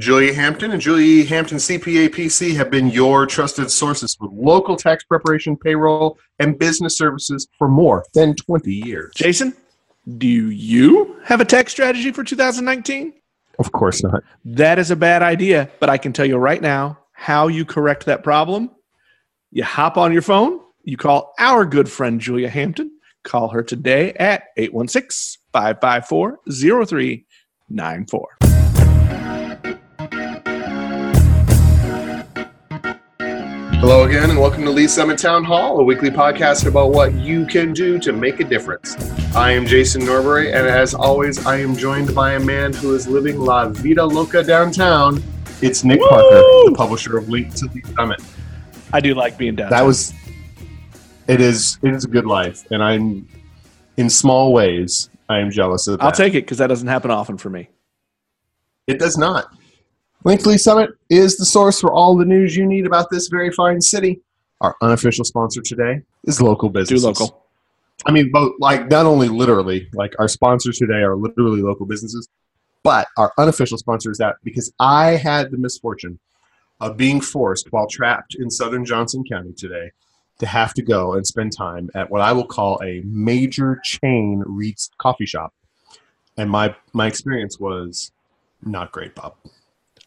Julia Hampton and Julia Hampton CPA PC have been your trusted sources for local tax preparation, payroll, and business services for more than 20 years. Jason, do you have a tax strategy for 2019? Of course not. That is a bad idea, but I can tell you right now how you correct that problem. You hop on your phone, you call our good friend Julia Hampton. Call her today at 816 554 0394. Hello again, and welcome to Lee's Summit Town Hall, a weekly podcast about what you can do to make a difference. I am Jason Norbury, and as always, I am joined by a man who is living La Vida Loca downtown. It's Nick Woo! Parker, the publisher of Link to Lee's Summit. I do like being down. That was, it is, it is a good life, and I'm, in small ways, I am jealous of that. I'll take it because that doesn't happen often for me. It does not. Linkley Summit is the source for all the news you need about this very fine city. Our unofficial sponsor today is local businesses. Do local. I mean, both like not only literally, like our sponsors today are literally local businesses, but our unofficial sponsor is that because I had the misfortune of being forced while trapped in southern Johnson County today to have to go and spend time at what I will call a major chain Reed's coffee shop. And my my experience was not great, Bob.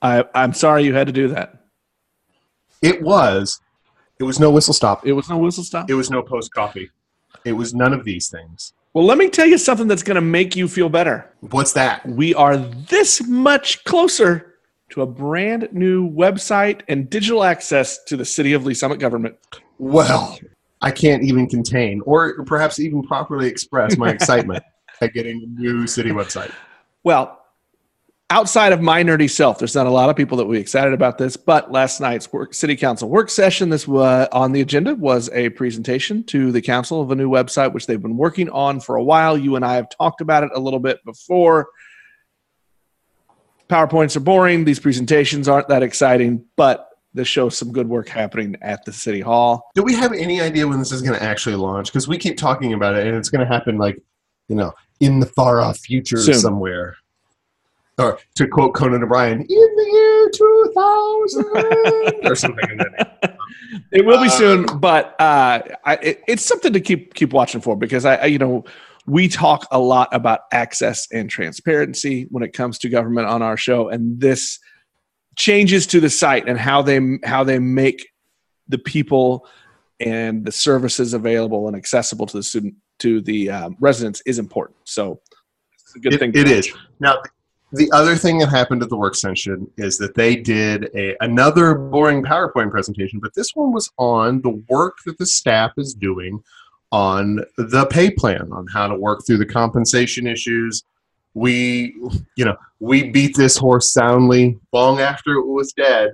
I, I'm sorry you had to do that. It was. It was no whistle stop. It was no whistle stop. It was no post coffee. It was none of these things. Well, let me tell you something that's going to make you feel better. What's that? We are this much closer to a brand new website and digital access to the City of Lee Summit government. Well, I can't even contain or perhaps even properly express my excitement at getting a new city website. Well, outside of my nerdy self, there's not a lot of people that we excited about this. But last night's work, city council work session, this was on the agenda was a presentation to the council of a new website, which they've been working on for a while. You and I have talked about it a little bit before. PowerPoints are boring. These presentations aren't that exciting, but this shows some good work happening at the city hall. Do we have any idea when this is going to actually launch? Because we keep talking about it and it's going to happen like, you know, in the far off future Soon. somewhere. Or to quote Conan O'Brien, in the year 2000 or something in that. It will be Uh, soon, but uh, I, it, it's something to keep keep watching for because I, I, you know, we talk a lot about access and transparency when it comes to government on our show, and this changes to the site and how they how they make the people and the services available and accessible to the student to the um, residents is important. So it's a good It- thing. it to is. Now, the other thing that happened at the work session is that they did a, another boring PowerPoint presentation, but this one was on the work that the staff is doing on the pay plan, on how to work through the compensation issues. We, you know, we beat this horse soundly long after it was dead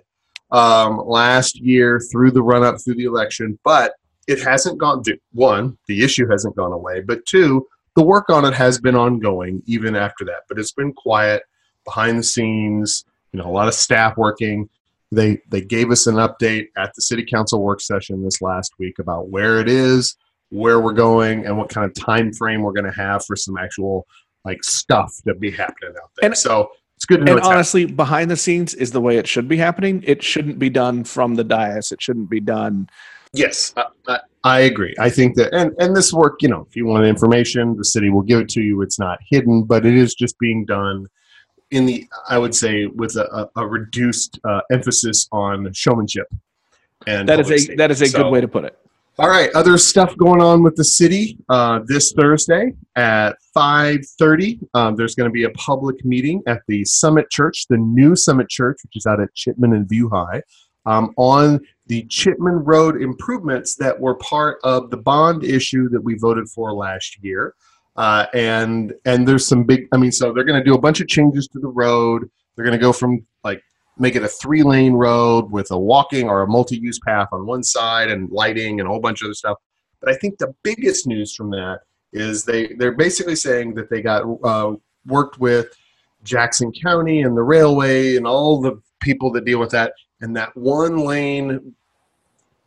um, last year through the run up through the election, but it hasn't gone. One, the issue hasn't gone away, but two, the work on it has been ongoing even after that, but it's been quiet behind the scenes. You know, a lot of staff working. They they gave us an update at the city council work session this last week about where it is, where we're going, and what kind of time frame we're going to have for some actual like stuff to be happening out there. And- so it's good to know. And it's happening. honestly, behind the scenes is the way it should be happening. It shouldn't be done from the dais. It shouldn't be done Yes, I, I, agree. I think that, and, and this work, you know, if you want information, the city will give it to you. It's not hidden, but it is just being done in the, I would say, with a, a, a reduced uh, emphasis on showmanship. And That is a safety. that is a So- good way to put it. All right, other stuff going on with the city uh, this Thursday at 5:30. Um, there's going to be a public meeting at the Summit Church, the new Summit Church, which is out at Chipman and View High, um, on the Chipman Road improvements that were part of the bond issue that we voted for last year. Uh, and and there's some big. I mean, so they're going to do a bunch of changes to the road. They're going to go from like make it a three lane road with a walking or a multi use path on one side and lighting and a whole bunch of other stuff. But I think the biggest news from that is they they're basically saying that they got uh, worked with Jackson County and the railway and all the people that deal with that, and that one lane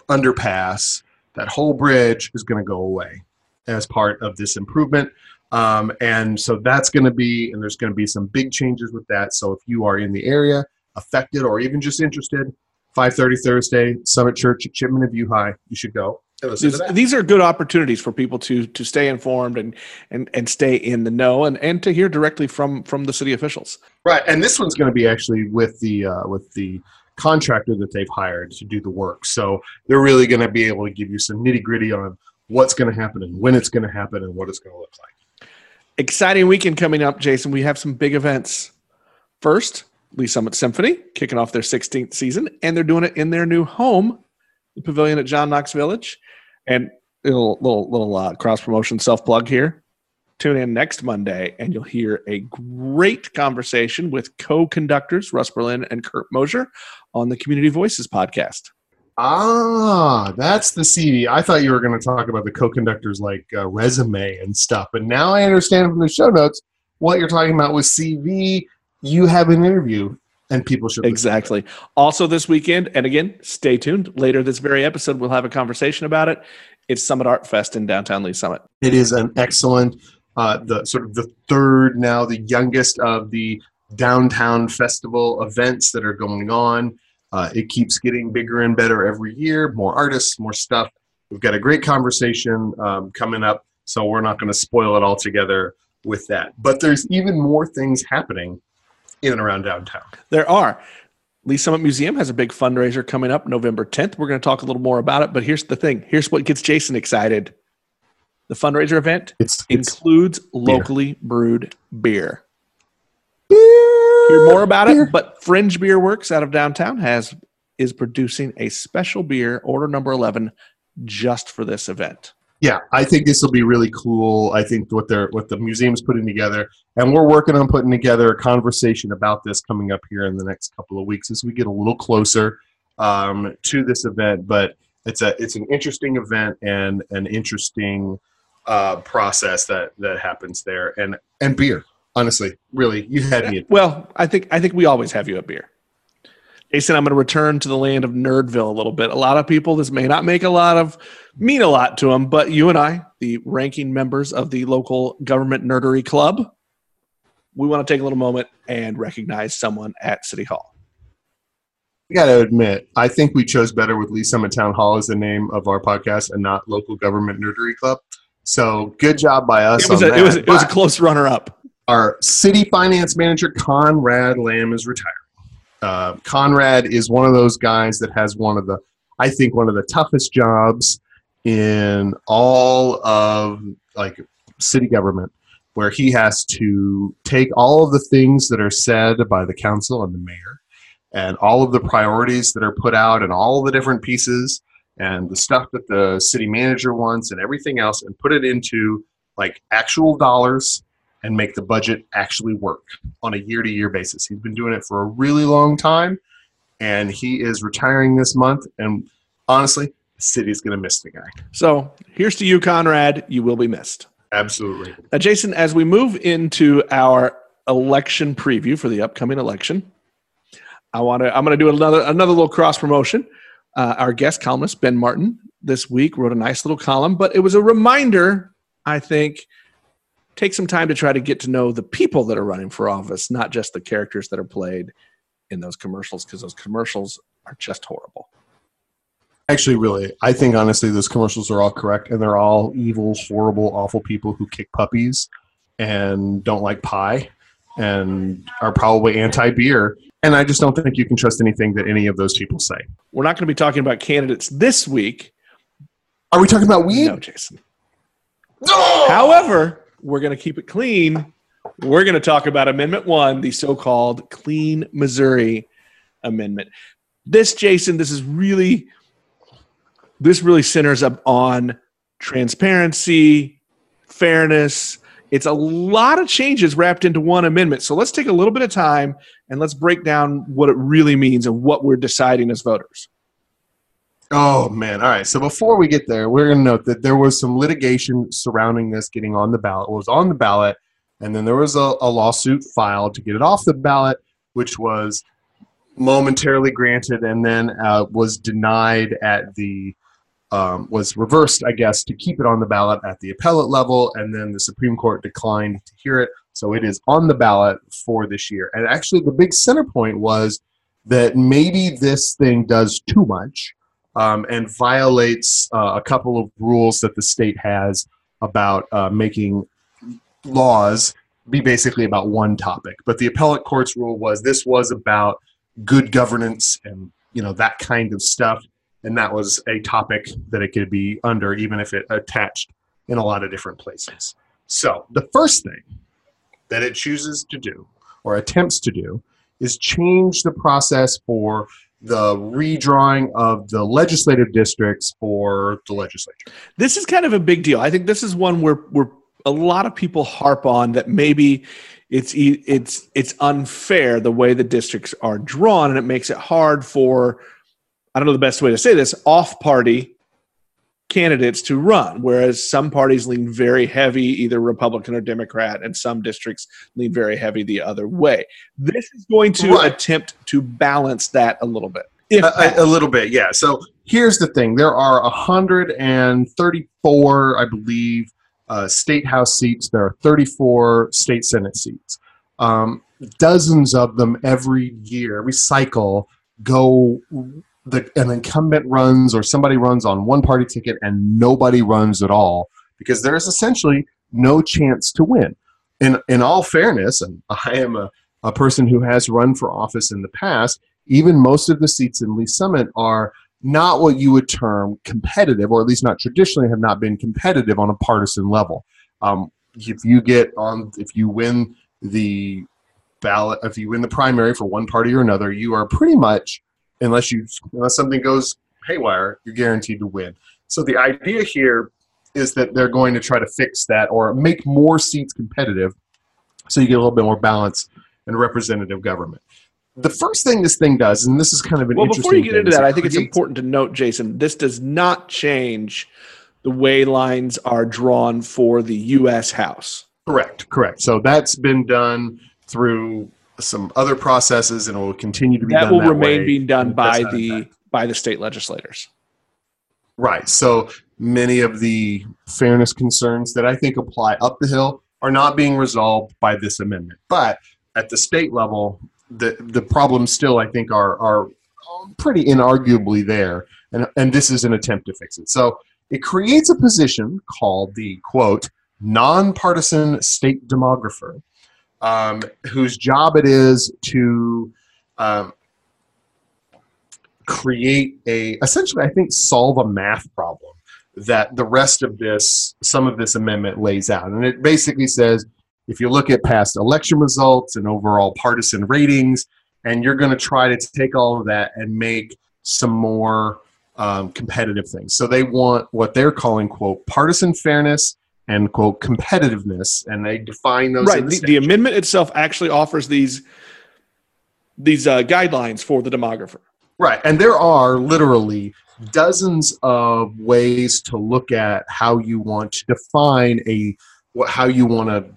underpass, that whole bridge is going to go away as part of this improvement. Um, and so that's going to be, and there's going to be some big changes with that. So if you are in the area, affected or even just interested, 5:30 Thursday, Summit Church at Chipman and View High. You should go. and listen to These, these are good opportunities for people to to stay informed and and and stay in the know and and to hear directly from from the city officials. Right, and this one's going to be actually with the uh, with the contractor that they've hired to do the work. So they're really going to be able to give you some nitty gritty on what's going to happen and when it's going to happen and what it's going to look like. Exciting weekend coming up, Jason. We have some big events. First, Lee's Summit Symphony kicking off their 16th season, and they're doing it in their new home, the Pavilion at John Knox Village. And a little little, little uh, cross promotion self plug here. Tune in next Monday, and you'll hear a great conversation with co-conductors Russ Berlin and Kurt Mosier on the Community Voices podcast. Ah, that's the CD. I thought you were going to talk about the co-conductors like uh, resume and stuff, but now I understand from the show notes what you're talking about with CV. You have an interview, and people should listen to it. Exactly. Also, this weekend, and again, stay tuned. Later this very episode, we'll have a conversation about it. It's Summit Art Fest in downtown Lee's Summit. It is an excellent, uh, the sort of the third now, the youngest of the downtown festival events that are going on. Uh, it keeps getting bigger and better every year. More artists, more stuff. We've got a great conversation um, coming up, so we're not going to spoil it all together with that. But there's even more things happening in and around downtown. There are. Lee's Summit Museum has a big fundraiser coming up November 10th. We're going to talk a little more about it, but here's the thing. Here's what gets Jason excited. The fundraiser event It's, it's includes locally brewed beer. Hear more about Beer. it, but Fringe Beer Works out of downtown has is producing a special beer, order number 11, just for this event. yeah, I think this will be really cool. I think what they're what the museum's putting together, and we're working on putting together a conversation about this coming up here in the next couple of weeks as we get a little closer um, to this event. But it's a it's an interesting event and an interesting uh, process that that happens there, and and beer. Honestly, really, you had me. At, Well, I think I think we always have you at beer. Jason, I'm going to return to the land of Nerdville a little bit. A lot of people, this may not make a lot of mean a lot to them, but you and I, the ranking members of the local government nerdery club, we want to take a little moment and recognize someone at City Hall. I got to admit, I think we chose better with Lee's Summit Town Hall as the name of our podcast and not Local Government Nerdery Club. So good job by us. It was, on a, it was it was a close runner up. Our city finance manager conrad lamb is retiring. Uh, conrad is one of those guys that has one of the i think one of the toughest jobs in all of like city government where he has to take all of the things that are said by the council and the mayor and all of the priorities that are put out and all the different pieces and the stuff that the city manager wants and everything else and put it into like actual dollars and make the budget actually work on a year to year basis. He's been doing it for a really long time and he is retiring this month. And honestly, the city's going to miss the guy. So here's to you, Conrad. You will be missed. Absolutely. Now, Jason, as we move into our election preview for the upcoming election, I want to. I'm going to do another another little cross promotion. Uh, our guest columnist Ben Martin this week wrote a nice little column, but it was a reminder. I think take some time to try to get to know the people that are running for office, not just the characters that are played in those commercials, because those commercials are just horrible. Actually, really, I think honestly, those commercials are all correct and they're all evil, horrible, awful people who kick puppies and don't like pie and are probably anti beer. And I just don't think you can trust anything that any of those people say. We're not going to be talking about candidates this week. Are we talking about weed? No, Jason. No! However, we're going to keep it clean. We're going to talk about Amendment 1, the so called Clean Missouri Amendment. This, Jason, this is really, this really centers up on transparency, fairness. It's a lot of changes wrapped into one amendment. So let's take a little bit of time and let's break down what it really means and what we're deciding as voters. Oh man! All right. So before we get there, we're going to note that there was some litigation surrounding this getting on the ballot. It was on the ballot, and then there was a, a lawsuit filed to get it off the ballot, which was momentarily granted, and then uh, was denied at the um, was reversed, I guess, to keep it on the ballot at the appellate level, and then the Supreme Court declined to hear it. So it is on the ballot for this year. And actually, the big center point was that maybe this thing does too much um, and violates uh, a couple of rules that the state has about uh, making laws be basically about one topic. But the appellate court's rule was this was about good governance and you know that kind of stuff, and that was a topic that it could be under, even if it attached in a lot of different places. So the first thing that it chooses to do or attempts to do is change the process for the redrawing of the legislative districts for the legislature. This is kind of a big deal. I think this is one where where a lot of people harp on that maybe it's it's it's unfair the way the districts are drawn and it makes it hard for I don't know the best way to say this off party candidates to run whereas some parties lean very heavy either republican or democrat and some districts lean very heavy the other way this is going to Right. attempt to balance that a little bit if a, a- a little bit, yeah. So here's the thing: there are 134, I believe, uh, state house seats. There are 34 state senate seats. Um, dozens of them every year, every cycle, go. The, an incumbent runs, or somebody runs on one party ticket, and nobody runs at all because there is essentially no chance to win. In in all fairness, and I am a, a person who has run for office in the past even most of the seats in Lee's Summit are not what you would term competitive, or at least not traditionally have not been competitive on a partisan level. Um, if you get on, if you win the ballot, if you win the primary for one party or another, you are pretty much, unless you unless something goes haywire, you're guaranteed to win. So the idea here is that they're going to try to fix that or make more seats competitive, so you get a little bit more balance and representative government the first thing this thing does, and this is kind of an interesting thing. well before you get into that i think it's important to note jason this does not change the way lines are drawn for the us house Correct, correct. So that's been done through some other processes, and it will continue to be that will that remain way. being done by the by the state legislators Right. So many of the fairness concerns that I think apply up the hill are not being resolved by this amendment. But at the state level, the the problems still I think are are pretty inarguably there, and and this is an attempt to fix it. So it creates a position called the quote nonpartisan state demographer, um, whose job it is to um, create a essentially i think solve a math problem that the rest of this some of this amendment lays out. And it basically says if you look at past election results and overall partisan ratings and you're going to try to take all of that and make some more um, competitive things. So they want what they're calling quote partisan fairness and quote competitiveness and they define those right the the, the amendment itself actually offers these these uh, guidelines for the demographer Right. And there are literally dozens of ways to look at how you want to define a what how you want to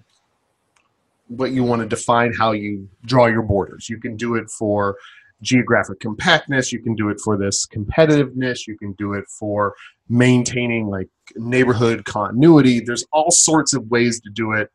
what you want to define how you draw your borders. You can do it for geographic compactness, you can do it for this competitiveness, you can do it for maintaining like neighborhood continuity. There's all sorts of ways to do it.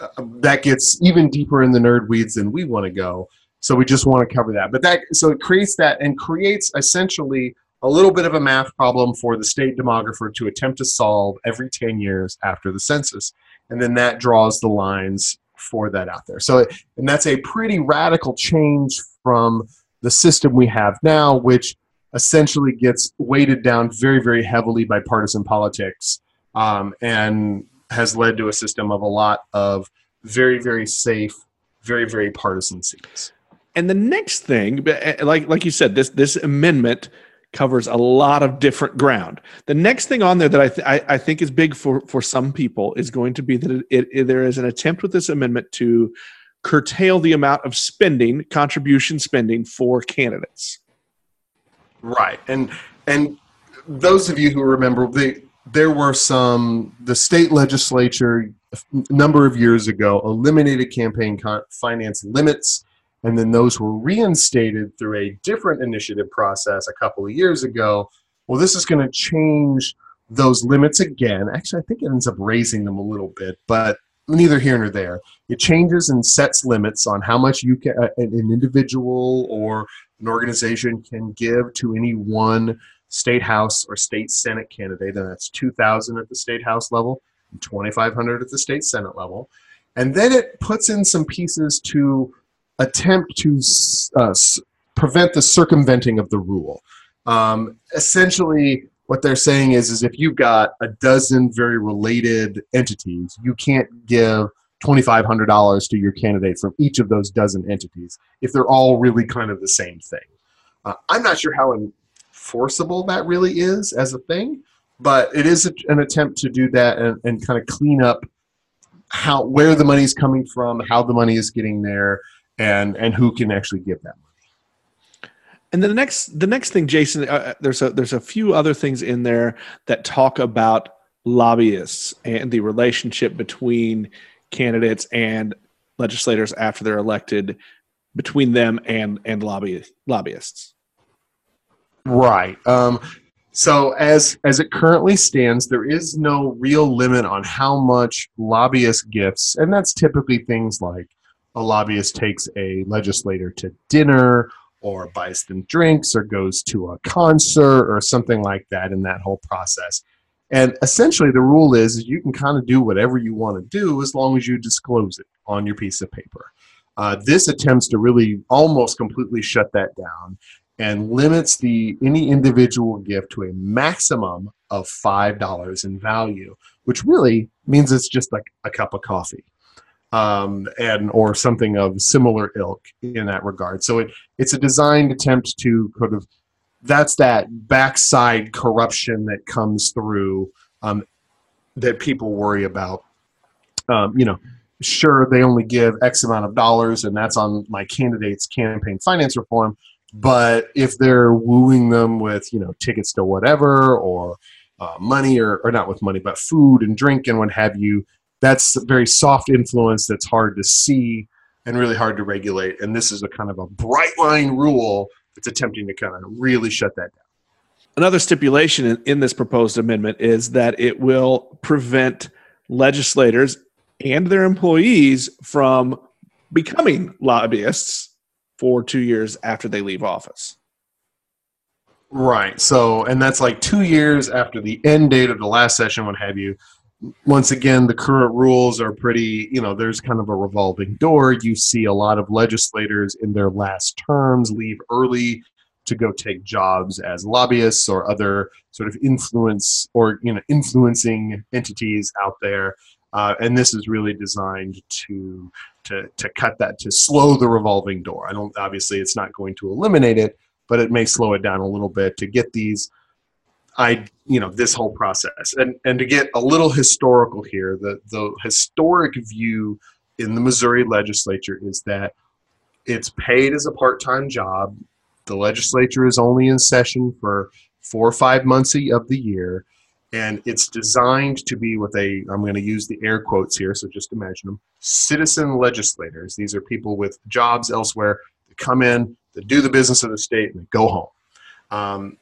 Uh, that gets even deeper in the nerd weeds than we want to go. So we just want to cover that. But that so it creates that and creates essentially a little bit of a math problem for the state demographer to attempt to solve every 10 years after the census. And then that draws the lines for that out there. So and that's a pretty radical change from the system we have now, which essentially gets weighted down very, very heavily by partisan politics um, and has led to a system of a lot of very, very safe, very, very partisan seats. And the next thing, uh, like like you said, this this amendment covers a lot of different ground. The next thing on there that I th- I, I think is big for for some people is going to be that it, it- there is an attempt with this amendment to curtail the amount of spending, contribution spending for candidates. Right, and and those of you who remember, they, there were some the state legislature a number of years ago eliminated campaign finance limits, and then those were reinstated through a different initiative process a couple of years ago. Well, this is going to change those limits again. Actually, I think it ends up raising them a little bit, but neither here nor there. It changes and sets limits on how much you can, uh, an individual or an organization can give to any one state house or state senate candidate, and that's 2,000 at the state house level, and 2,500 at the state senate level, and then it puts in some pieces to attempt to uh, prevent the circumventing of the rule. Um, essentially, what they're saying is, is if you've got a dozen very related entities, you can't give $2,500 to your candidate from each of those dozen entities if they're all really kind of the same thing. Uh, I'm not sure how enforceable that really is as a thing, but it is a, an attempt to do that and, and kind of clean up how where the money is coming from, how the money is getting there, and and who can actually give that money. And then the next the next thing, Jason, uh, uh, there's a there's a few other things in there that talk about lobbyists and the relationship between candidates and legislators after they're elected between them and and lobby lobbyists. Right. Um, so as as it currently stands there is no real limit on how much lobbyist gifts and that's typically things like a lobbyist takes a legislator to dinner or buys them drinks or goes to a concert or something like that in that whole process and essentially, the rule is you can kind of do whatever you want to do as long as you disclose it on your piece of paper. Uh, this attempts to really almost completely shut that down and limits the any individual gift to a maximum of five dollars in value, which really means it's just like a cup of coffee, um, and or something of similar ilk in that regard. So it it's a designed attempt to kind of that's that backside corruption that comes through um, that people worry about. Um, you know, sure they only give X amount of dollars, and that's on my candidate's campaign finance reform. But if they're wooing them with you know tickets to whatever or uh, money or, or not with money, but food and drink and what have you, that's a very soft influence that's hard to see and really hard to regulate. And this is a kind of a bright line rule that's attempting to kind of really shut that down. Another stipulation in, in this proposed amendment is that it will prevent legislators and their employees from becoming lobbyists for two years after they leave office. Right. So, and that's like two years after the end date of the last session, what have you once again, the current rules are pretty, you know, there's kind of a revolving door. You see a lot of legislators in their last terms leave early to go take jobs as lobbyists or other sort of influence or, you know, influencing entities out there. Uh, and this is really designed to, to, to cut that, to slow the revolving door. I don't, obviously, it's not going to eliminate it, but it may slow it down a little bit to get these I you know this whole process. And and to get a little historical here the the historic view in the Missouri legislature is that it's paid as a part-time job. The legislature is only in session for four or five months of the year. And it's designed to be what they i'm going to use the air quotes here so just imagine them citizen legislators. These are people with jobs elsewhere. That come in that do the business of the state and go home. Um,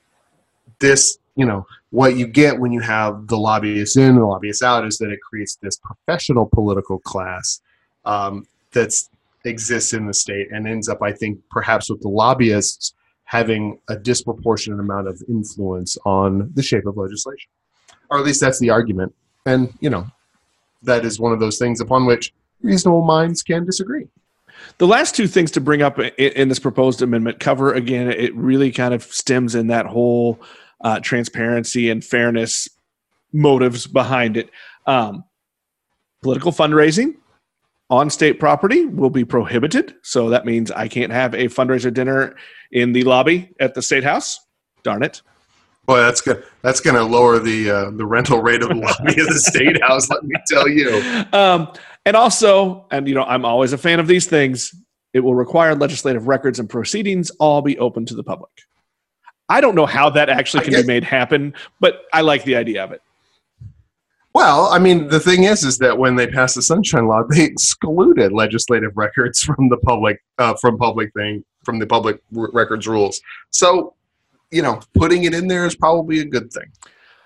this you know what you get when you have the lobbyists in and the lobbyists out is that it creates this professional political class um, that exists in the state and ends up i think perhaps with the lobbyists having a disproportionate amount of influence on the shape of legislation. Or at least that's the argument. And you know that is one of those things upon which reasonable minds can disagree. The last two things to bring up in, this proposed amendment cover again it really kind of stems in that whole uh, transparency and fairness motives behind it. Um, political fundraising on state property will be prohibited. So that means I can't have a fundraiser dinner in the lobby at the state house. Darn it. Boy, that's good. That's going to lower the uh, the rental rate of the lobby of the state house. Let me tell you. Um, and also, and you know, I'm always a fan of these things. It will require legislative records and proceedings all be open to the public. I don't know how that actually can be made happen, but I like the idea of it. Well, I mean, the thing is, is that when they passed the Sunshine Law, they excluded legislative records from the public, uh, from public thing, from the public records rules. So, you know, putting it in there is probably a good thing.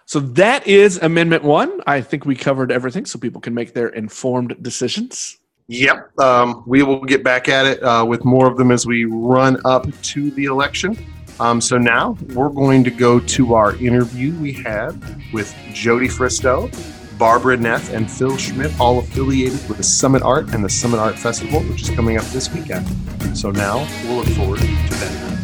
So that is Amendment One. I think we covered everything, so people can make their informed decisions. Yep. Um, we will get back at it uh, with more of them as we run up to the election. Um, so now we're going to go to our interview we had with Jody Fristo, Barbara Neff, and Phil Schmidt, all affiliated with the Summit Art and the Summit Art Festival, which is coming up this weekend. So now we'll look forward to that.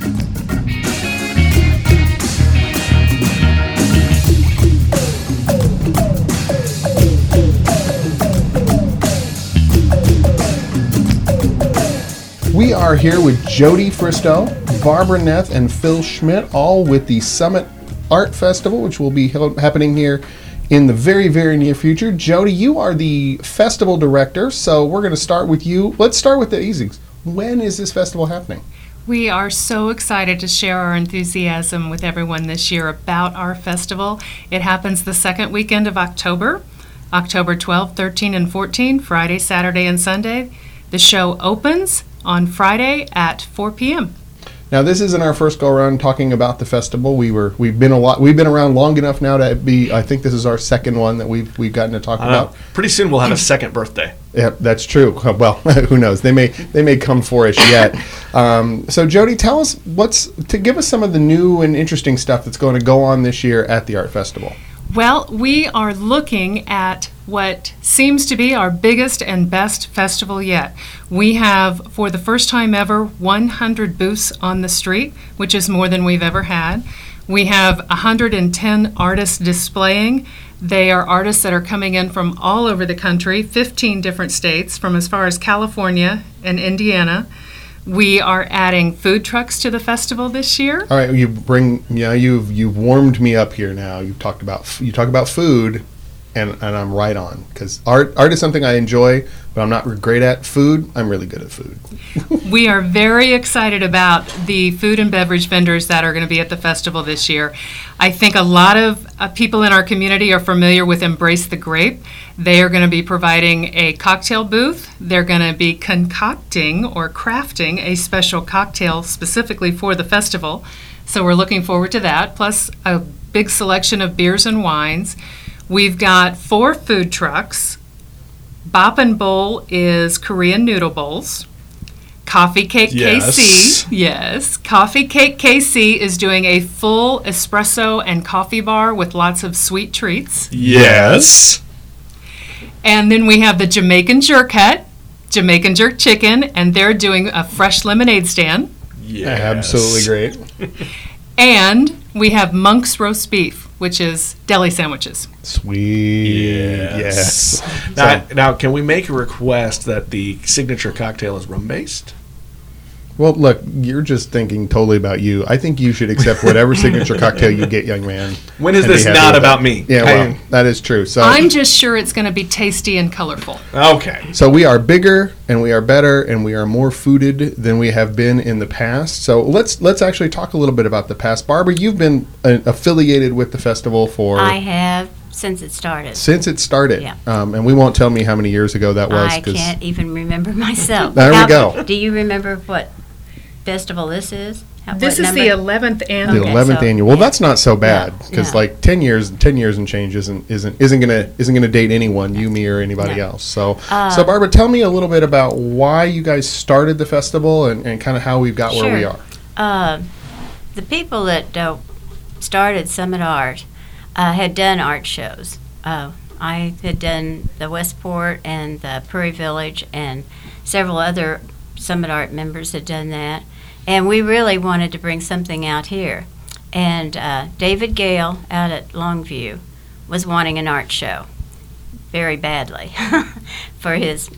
We are here with Jody Fristow, Barbara Neff, and Phil Schmidt, all with the Summit Art Festival, which will be happening here in the very, very near future. Jody, you are the festival director, so we're going to start with you. Let's start with the easies. When is this festival happening? We are so excited to share our enthusiasm with everyone this year about our festival. It happens the second weekend of October, October 12, 13, and 14, Friday, Saturday, and Sunday. The show opens on Friday at 4 p.m. Now, this isn't our first go around talking about the festival. We were we've been a lot we've been around long enough now to be. I think this is our second one that we've we've gotten to talk I know. about. Pretty soon we'll have a second birthday. Yeah, that's true. Well, who knows? They may they may come for us yet. Um, so, Jody, tell us what's to give us some of the new and interesting stuff that's going to go on this year at the art festival. Well, we are looking at what seems to be our biggest and best festival yet. We have, for the first time ever, 100 booths on the street, which is more than we've ever had. We have 110 artists displaying. They are artists that are coming in from all over the country, 15 different states, from as far as California and Indiana. We are adding food trucks to the festival this year. All right, you bring yeah you've you've warmed me up here now. You've talked about you talk about food, and and I'm right on because art art is something I enjoy, but I'm not great at. Food, I'm really good at food. We are very excited about the food and beverage vendors that are going to be at the festival this year. I think a lot of uh, people in our community are familiar with Embrace the Grape. They are going to be providing a cocktail booth. They're going to be concocting or crafting a special cocktail specifically for the festival. So we're looking forward to that, plus a big selection of beers and wines. We've got four food trucks. Bop and Bowl is Korean noodle bowls. Coffee Cake Yes. KC, yes. Coffee Cake KC is doing a full espresso and coffee bar with lots of sweet treats. Yes. And then we have the Jamaican Jerk Hut, Jamaican Jerk Chicken, and they're doing a fresh lemonade stand. Yeah, Absolutely great, And we have Monk's Roast Beef, which is deli sandwiches. sweet. Yes. Yes. Now, now, can we make a request that the signature cocktail is rum based? Well, look, you're just thinking totally about you. I think you should accept whatever signature cocktail you get, young man. When is this not about it. me? Yeah, I- well, that is true. So I'm just sure it's going to be tasty and colorful. Okay. So we are bigger and we are better and we are more fooded than we have been in the past. So let's let's actually talk a little bit about the past. Barbara, you've been uh, affiliated with the festival for I have since it started. since it started, Yeah. um, and we won't tell me how many years ago that was. I can't even remember myself. There we go. Do you remember what festival this is? How- This is the 11th the annual. Okay, eleventh so- annual. Well, that's not so bad No, because no. like ten years, ten years and change isn't isn't isn't gonna isn't gonna date anyone, you, me, or anybody No. else. So, Uh, so Barbara, tell me a little bit about why you guys started the festival and, and kind of how we've got where we Sure. are. Uh, the people that uh, started Summit Art uh, had done art shows. Uh, I had done the Westport and the Prairie Village, and several other Summit Art members had done that. And we really wanted to bring something out here. And uh, David Gale out at Longview was wanting an art show very badly for his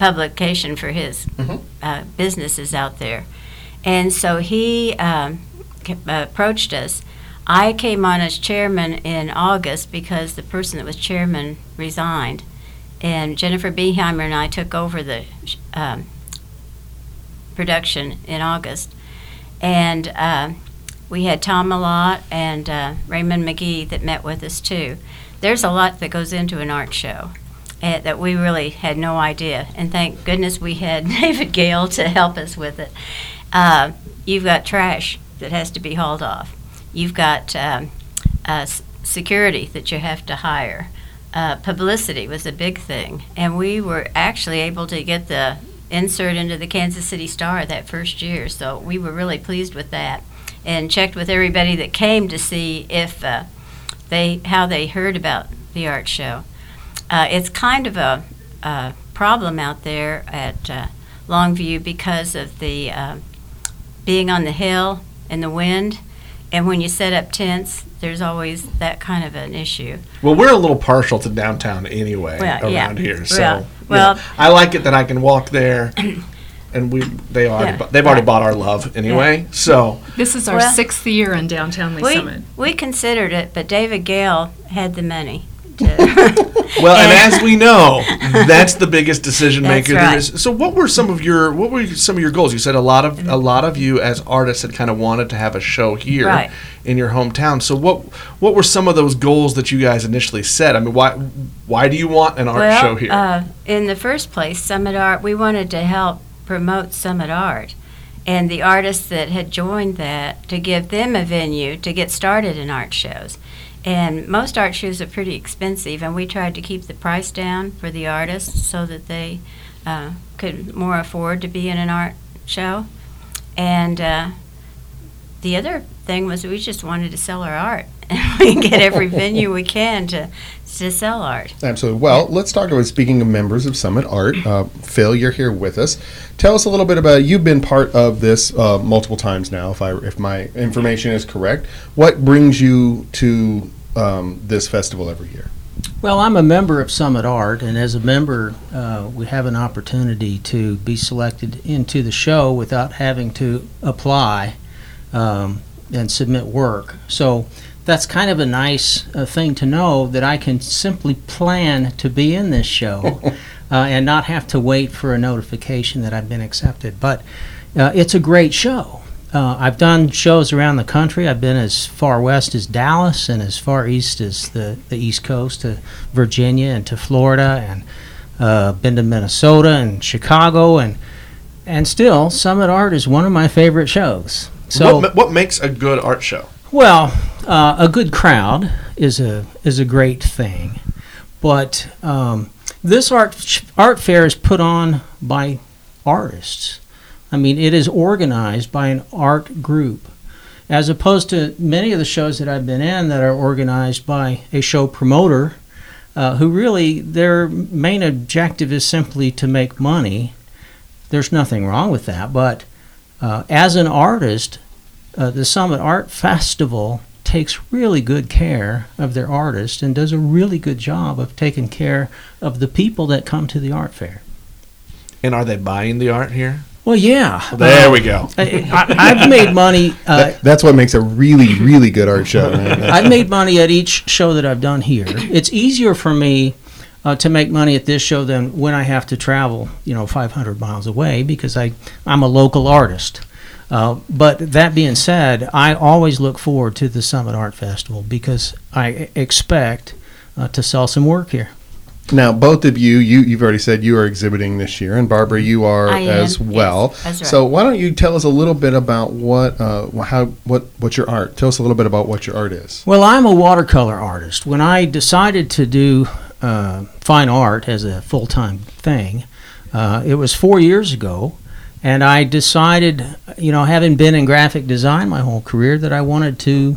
publication for his Mhm. uh, businesses out there. And so he um, approached us. I came on as chairman in August because the person that was chairman resigned. And Jennifer Beheimer and I took over the um, production in August. And uh, we had Tom Malott and uh, Raymond McGee that met with us too. There's a lot that goes into an art show uh, that we really had no idea. And thank goodness we had David Gale to help us with it. Uh, you've got trash that has to be hauled off. You've got um, security that you have to hire. uh, publicity was a big thing, and we were actually able to get the insert into the Kansas City Star that first year. So we were really pleased with that, and checked with everybody that came to see if uh, they how they heard about the art show. Uh, it's kind of a, a problem out there at uh, Longview because of the uh, being on the hill and the wind, and when you set up tents, there's always that kind of an issue. Well, we're a little partial to downtown anyway Well, yeah. around here, so Well- you know, well- I like it that I can walk there, and we they already Yeah. bu- they've already Right. bought our love anyway. So This is our Well- sixth year in downtown Lee We, Summit. we considered it, but David Gale had the money. Well, and, And- as we know, that's the biggest decision maker right. is. So, what were some of your what were some of your goals? You said a lot of a lot of you as artists had kind of wanted to have a show here Right. in your hometown. So, what what were some of those goals that you guys initially set? I mean, why why do you want an art well, show here? Uh, in the first place, Summit Art, we wanted to help promote Summit Art. And the artists that had joined that to give them a venue to get started in art shows. And most art shows are pretty expensive, and we tried to keep the price down for the artists so that they uh, could more afford to be in an art show. And uh, the other thing was we just wanted to sell our art. And we get every venue we can to, to sell art. Absolutely. Well, let's talk about speaking of members of Summit Art. Uh, Phil, you're here with us. Tell us a little bit about. You've been part of this uh, multiple times now, if I if my information is correct. What brings you to um, this festival every year? Well, I'm a member of Summit Art, and as a member, uh, we have an opportunity to be selected into the show without having to apply um, and submit work. So that's kind of a nice uh, thing to know that I can simply plan to be in this show uh, and not have to wait for a notification that I've been accepted. But uh, it's a great show. Uh, I've done shows around the country. I've been as far west as Dallas and as far east as the, the East Coast to Virginia and to Florida and uh, been to Minnesota and Chicago and and still Summit Art is one of my favorite shows. So what, what makes a good art show? Well, uh, a good crowd is a is a great thing, but um, this art art fair is put on by artists. I mean, it is organized by an art group, as opposed to many of the shows that I've been in that are organized by a show promoter, uh, who really their main objective is simply to make money. There's nothing wrong with that, but uh, as an artist, uh, the Summit Art Festival takes really good care of their artists and does a really good job of taking care of the people that come to the art fair. And are they buying the art here? Well, yeah. There Uh, we go. I, I, I've made money. Uh, That, that's what makes a really, really good art show. man. I've made money at each show that I've done here. It's easier for me uh, to make money at this show than when I have to travel, you know, 500 miles away because I I'm a local artist. Uh, but that being said, I always look forward to the Summit Art Festival because I expect uh, to sell some work here. Now, both of you, you you've already said you are exhibiting this year, and Barbara, you are I am, as yes, well. that's right. So, why don't you tell us a little bit about what uh, how what what's your art? Tell us a little bit about what your art is. Well, I'm a watercolor artist. When I decided to do uh, fine art as a full time thing, uh, it was four years ago. And I decided, you know, having been in graphic design my whole career, that I wanted to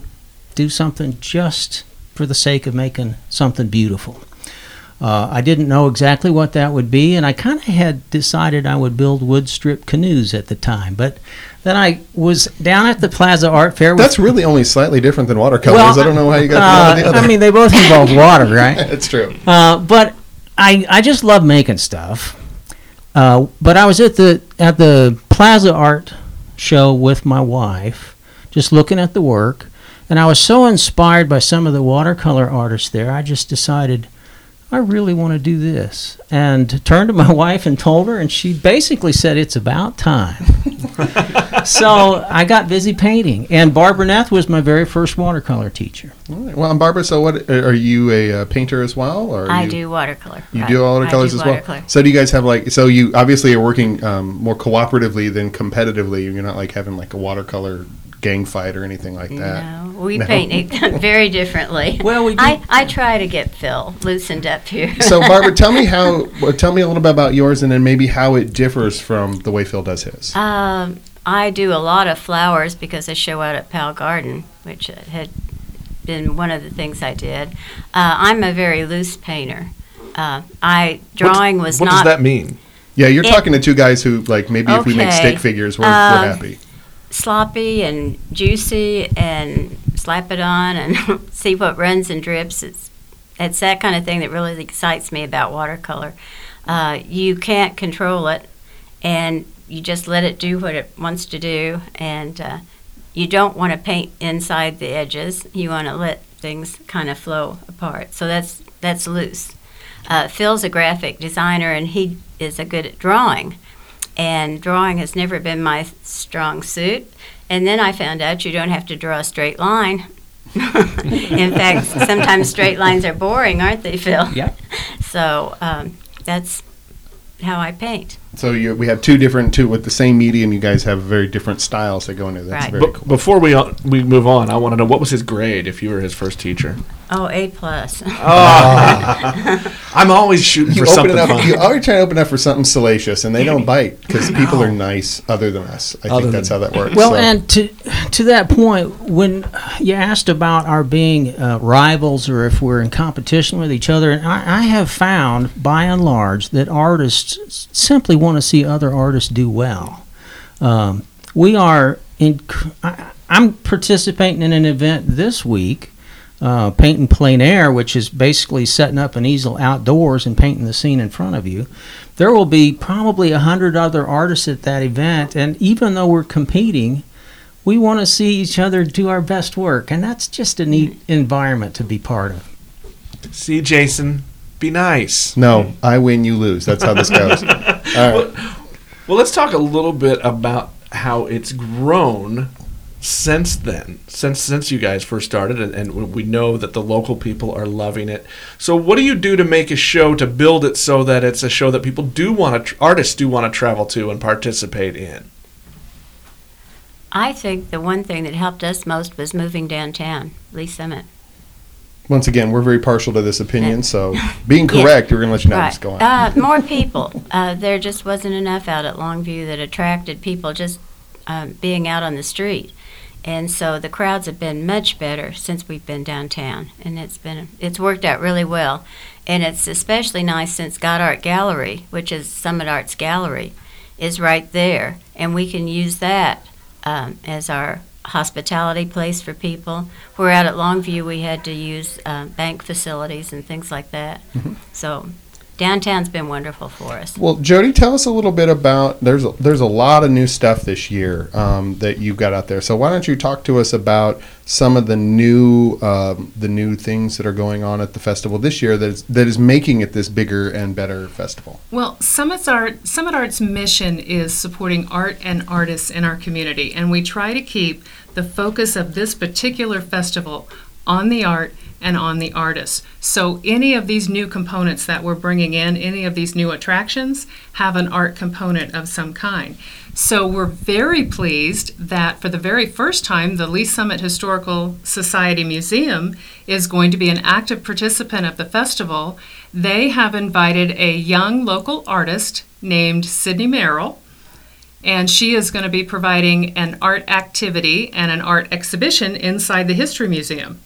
do something just for the sake of making something beautiful. Uh, I didn't know exactly what that would be, and I kind of had decided I would build wood strip canoes at the time. But then I was down at the Plaza Art Fair. with- That's really only slightly different than watercolors. Well, I don't know how you got one the uh, other. I mean, they both involve water, right? it's true. Uh, but I, I just love making stuff. Uh, but I was at the at the Plaza Art show with my wife, just looking at the work, and I was so inspired by some of the watercolor artists there. I just decided I really want to do this, and turned to my wife and told her, and she basically said it's about time. so I got busy painting, and Barbara Neth was my very first watercolor teacher. All right. Well, and Barbara, so what are you a uh, painter as well, or I you, do watercolor. You right. do watercolors I do as well. So do you guys have like? So you obviously are working um, more cooperatively than competitively. You're not like having like a watercolor gang fight or anything like that. No, we No. paint it very differently. Well, we I, I try to get Phil loosened up here. So, Barbara, tell me how. well, Tell me a little bit about yours, and then maybe how it differs from the way Phil does his. Um, I do a lot of flowers because I show out at Powell Garden, which had been one of the things I did. Uh, I'm a very loose painter. Uh, I drawing was what not What does that mean? Yeah, you're it- talking to two guys who like maybe if we make stick figures, we're, Um, we're happy. Sloppy and juicy and slap it on and see what runs and drips. It's it's that kind of thing that really excites me about watercolor. Uh, you can't control it, and you just let it do what it wants to do. And uh, you don't want to paint inside the edges. You want to let things kind of flow apart. So that's that's loose. Uh, Phil's a graphic designer, and he is a good at drawing and drawing has never been my strong suit. And then I found out you don't have to draw a straight line. In fact, sometimes straight lines are boring, aren't they, Phil? Yeah. So um, that's how I paint. So you, we have two different two with the same medium. You guys have very different styles that go into. That's Right. very But before we uh, we move on, I want to know what was his grade if you were his first teacher. Oh, A plus. I'm always shooting You for open something it up. fun. You always try to open up for something salacious, and they don't bite because people are nice other than us. I Other think that's how that works. Well, So- and to to that point, when you asked about our being uh, rivals or if we're in competition with each other, and I, I have found, by and large, that artists s- simply want to see other artists do well. Um, we are in. I, I'm participating in an event this week. Uh, painting plein air, which is basically setting up an easel outdoors and painting the scene in front of you there will be probably a hundred other artists at that event and even though we're competing we want to see each other do our best work and that's just a neat environment to be part of See, Jason, be nice. no, I win, you lose. That's how this goes. All right. Well, let's talk a little bit about how it's grown since then, since since you guys first started, and, and we know that the local people are loving it. So, what do you do to make a show to build it so that it's a show that people do want to, artists do want to travel to and participate in? I think the one thing that helped us most was moving downtown, Lee's Summit. Once again, we're very partial to this opinion, so being Yeah. correct, we're going to let you know what's going on. Uh, more people. Uh, there just wasn't enough out at Longview that attracted people just um, being out on the street. And so the crowds have been much better since we've been downtown, and it's been it's worked out really well. And it's especially nice since God Art Gallery, which is Summit Arts Gallery, is right there, and we can use that um, as our hospitality place for people. Where out at Longview, we had to use uh, bank facilities and things like that. So downtown's been wonderful for us. Well, Jody, tell us a little bit about. There's a, there's a lot of new stuff this year um, that you've got out there. So why don't you talk to us about some of the new um, the new things that are going on at the festival this year that is, that is making it this bigger and better festival. Well, Summit's Art, Summit Art's mission is supporting art and artists in our community, and we try to keep the focus of this particular festival on the art and on the artists. So, any of these new components that we're bringing in, any of these new attractions, have an art component of some kind. So, we're very pleased that for the very first time, the Lee's Summit Historical Society Museum is going to be an active participant of the festival. They have invited a young local artist named Sydney Merrill, and she is going to be providing an art activity and an art exhibition inside the History Museum.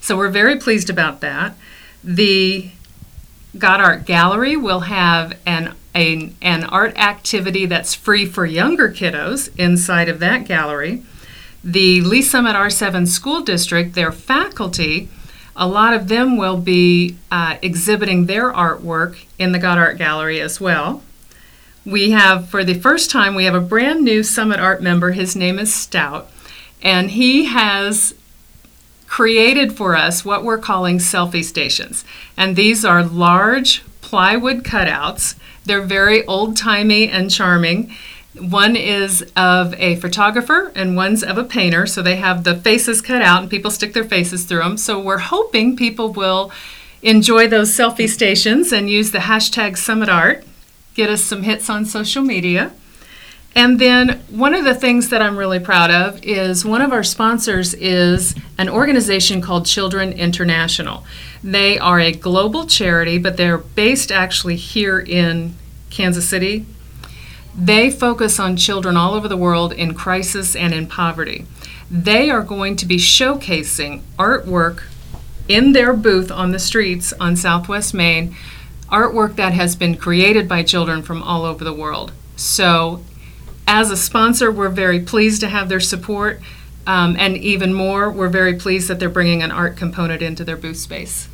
So we're very pleased about that. The God Art Gallery will have an a, an art activity that's free for younger kiddos inside of that gallery. The Lee's Summit R7 School District, their faculty, a lot of them will be uh, exhibiting their artwork in the God Art Gallery as well. We have, for the first time, we have a brand new Summit Art member. His name is Stout, and he has created for us what we're calling selfie stations. And these are large plywood cutouts. They're very old timey and charming. One is of a photographer and one's of a painter, so they have the faces cut out and people stick their faces through them. So we're hoping people will enjoy those selfie stations and use the hashtag SummitArt. Get us some hits on social media. And then one of the things that I'm really proud of is one of our sponsors is an organization called Children International. They are a global charity, but they're based actually here in Kansas City. They focus on children all over the world in crisis and in poverty. They are going to be showcasing artwork in their booth on the streets on Southwest Main, artwork that has been created by children from all over the world. So as a sponsor, we're very pleased to have their support. Um, and even more, we're very pleased that they're bringing an art component into their booth space.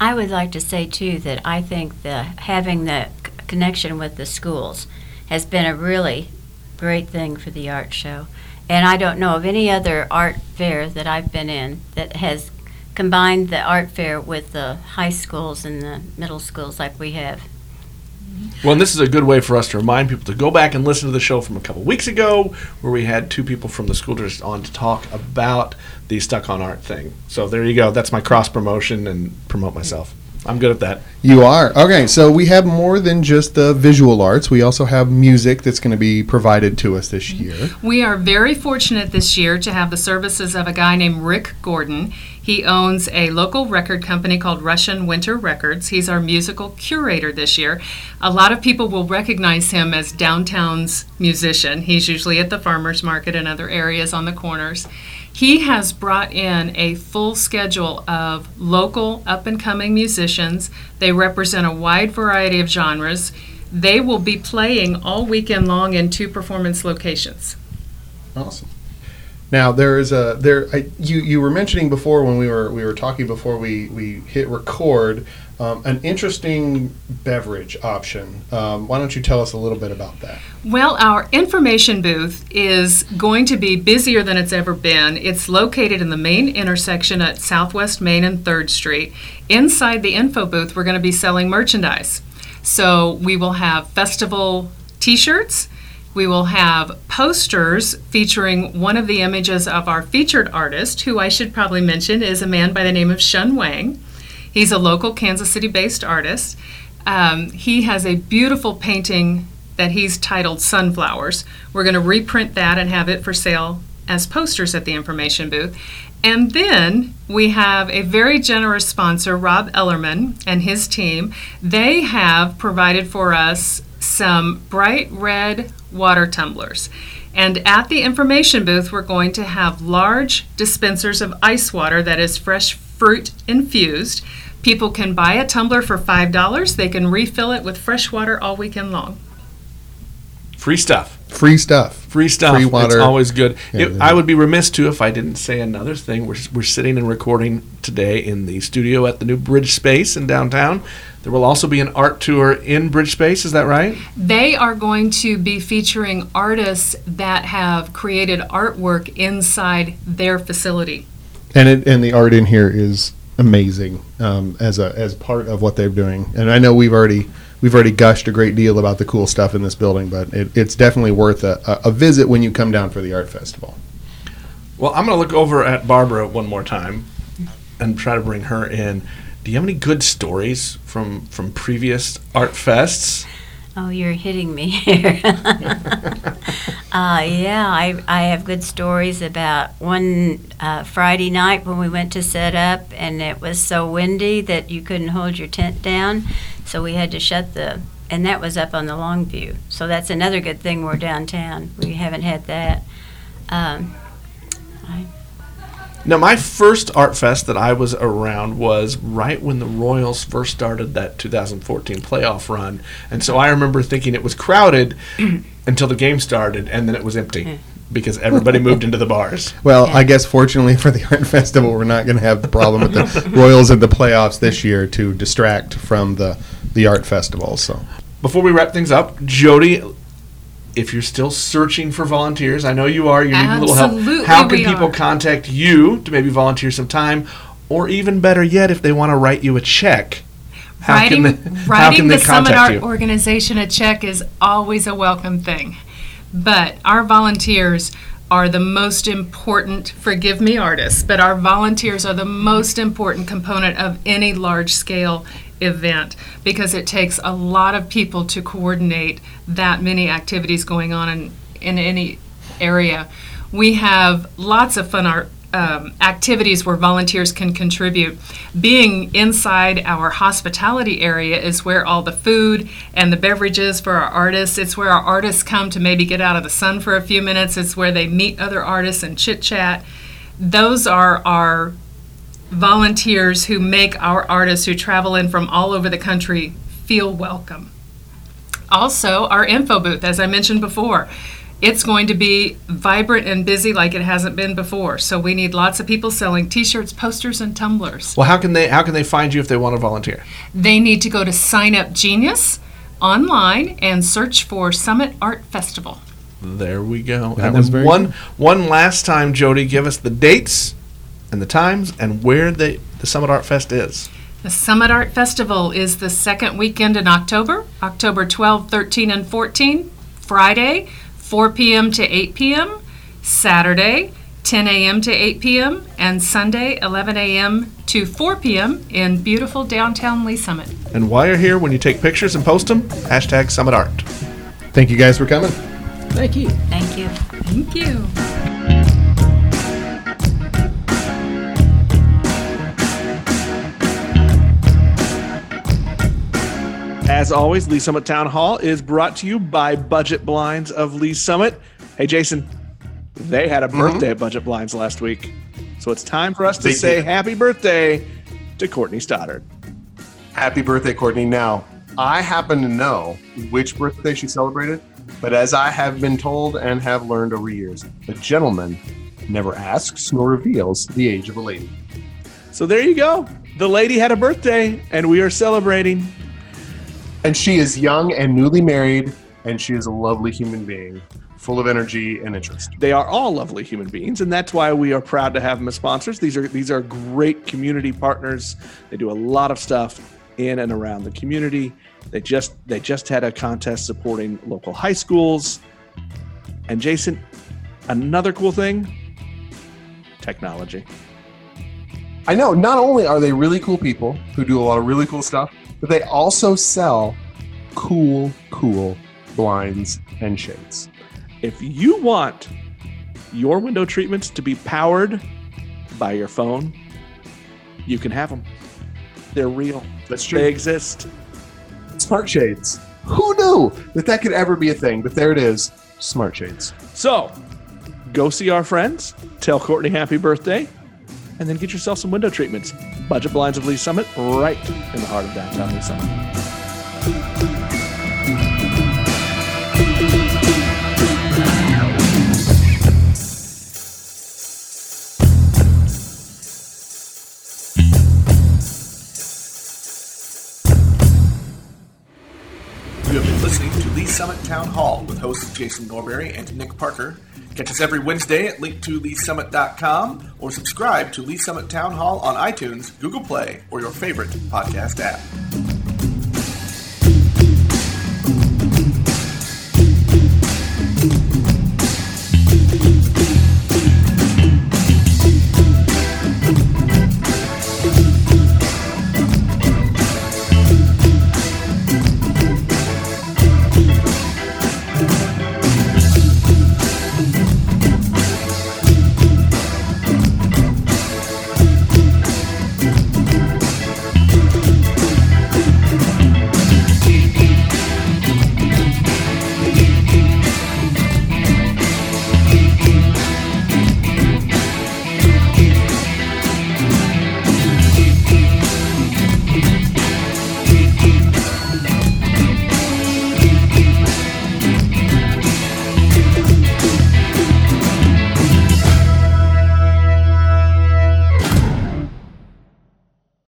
I would like to say too that I think the having the connection with the schools has been a really great thing for the art show. And I don't know of any other art fair that I've been in that has combined the art fair with the high schools and the middle schools like we have. Well, and this is a good way for us to remind people to go back and listen to the show from a couple weeks ago, where we had two people from the school district on to talk about the Stuck on Art thing. So there you go. That's my cross promotion and promote myself. I'm good at that. You are. Okay, so we have more than just the visual arts. We also have music that's going to be provided to us this year. We are very fortunate this year to have the services of a guy named Rick Gordon. He owns a local record company called Russian Winter Records. He's our musical curator this year. A lot of people will recognize him as downtown's musician. He's usually at the farmers market and other areas on the corners. He has brought in a full schedule of local up and coming musicians. They represent a wide variety of genres. They will be playing all weekend long in two performance locations. Awesome. Now there is a there. I, you you were mentioning before when we were we were talking before we we hit record. Um, an interesting beverage option. Um, why don't you tell us a little bit about that? Well, our information booth is going to be busier than it's ever been. It's located in the main intersection at Southwest Main and 3rd Street. Inside the info booth, we're going to be selling merchandise. So we will have festival t shirts. We will have posters featuring one of the images of our featured artist, who I should probably mention is a man by the name of Shun Wang. He's a local Kansas City based artist. Um, he has a beautiful painting that he's titled Sunflowers. We're going to reprint that and have it for sale as posters at the information booth. And then we have a very generous sponsor, Rob Ellerman and his team. They have provided for us some bright red water tumblers. And at the information booth, we're going to have large dispensers of ice water that is fresh fruit infused. People can buy a tumbler for $5. They can refill it with fresh water all weekend long. Free stuff. Free stuff. Free stuff. Free water. It's always good. Yeah, It- yeah. I would be remiss too if I didn't say another thing. We're, we're sitting and recording today in the studio at the new Bridge Space in downtown. There will also be an art tour in Bridge Space. Is that right? They are going to be featuring artists that have created artwork inside their facility. and it, and the art in here is amazing um, as a as part of what they're doing. And I know we've already we've already gushed a great deal about the cool stuff in this building, but it, it's definitely worth a, a, a visit when you come down for the art festival. Well, I'm going to look over at Barbara one more time and try to bring her in. Do you have any good stories from from previous art fests? Oh, you're hitting me here. uh, yeah, I, I have good stories about one uh, Friday night when we went to set up, and it was so windy that you couldn't hold your tent down, so we had to shut the. And that was up on the Longview, so that's another good thing. We're downtown. We haven't had that. Um, Now, my first art fest that I was around was right when the Royals first started that 2014 playoff run, and so I remember thinking it was crowded until the game started, and then it was empty because everybody moved into the bars. Well, Yeah. I guess fortunately for the art festival, we're not going to have the problem with the Royals in the playoffs this year to distract from the the art festival. So Before we wrap things up, Jody, if you're still searching for volunteers, I know you are. You need a little help. How can people are. contact you to maybe volunteer some time, or even better yet, if they want to write you a check? How writing can they, how writing can they the Summit Art you? Organization a check is always a welcome thing. But our volunteers are the most important, forgive me, artists, but our volunteers are the most important component of any large scale event because it takes a lot of people to coordinate that many activities going on in, in any area. We have lots of fun art um, activities where volunteers can contribute. Being inside our hospitality area is where all the food and the beverages for our artists. It's where our artists come to maybe get out of the sun for a few minutes. It's where they meet other artists and chit chat. Those are our volunteers who make our artists who travel in from all over the country feel welcome. Also, our info booth, as I mentioned before, it's going to be vibrant and busy like it hasn't been before. So we need lots of people selling T-shirts, posters, and tumblers. Well, how can they how can they find you if they want to volunteer? They need to go to Sign Up Genius online and search for Summit Art Festival. There we go. That and was then very one good. one last time, Jody, give us the dates and the times and where the the Summit Art Fest is. The Summit Art Festival is the second weekend in October, October 12, 13, and 14, Friday, 4 p.m. to 8 p.m., Saturday, 10 a.m. to 8 p.m., and Sunday, 11 a.m. to 4 p.m. in beautiful downtown Lee's Summit. And while you're here, when you take pictures and post them, hashtag Summit Art. Thank you guys for coming. Thank you. Thank you. Thank you. As always, Lee's Summit Town Hall is brought to you by Budget Blinds of Lee's Summit. Hey, Jason, they had a mm-hmm. birthday at Budget Blinds last week. So it's time for us to They say did. happy birthday to Courtney Stoddard. Happy birthday, Courtney. Now, I happen to know which birthday she celebrated, but as I have been told and have learned over years, a gentleman never asks nor reveals the age of a lady. So there you go. The lady had a birthday, and we are celebrating. And she is young and newly married, and she is a lovely human being, full of energy and interest. They are all lovely human beings, and that's why we are proud to have them as sponsors. These are these are great community partners. They do a lot of stuff in and around the community. They just they just had a contest supporting local high schools. And Jason, another cool thing, technology. I know, not only are they really cool people who do a lot of really cool stuff, but they also sell cool, cool blinds and shades. If you want your window treatments to be powered by your phone, you can have them. They're real. That's true. They exist. Smart shades. Who knew that that could ever be a thing? But there it is. Smart shades. So, go see our friends, tell Courtney happy birthday, and then get yourself some window treatments. Budget Blinds of Lee's Summit, right in the heart of downtown Lee's Summit. You have been listening to Lee's Summit Town Hall with hosts Jason Norbury and Nick Parker. Catch us every Wednesday at linktoleesummit.com or subscribe to Lee's Summit Town Hall on iTunes, Google Play, or your favorite podcast app.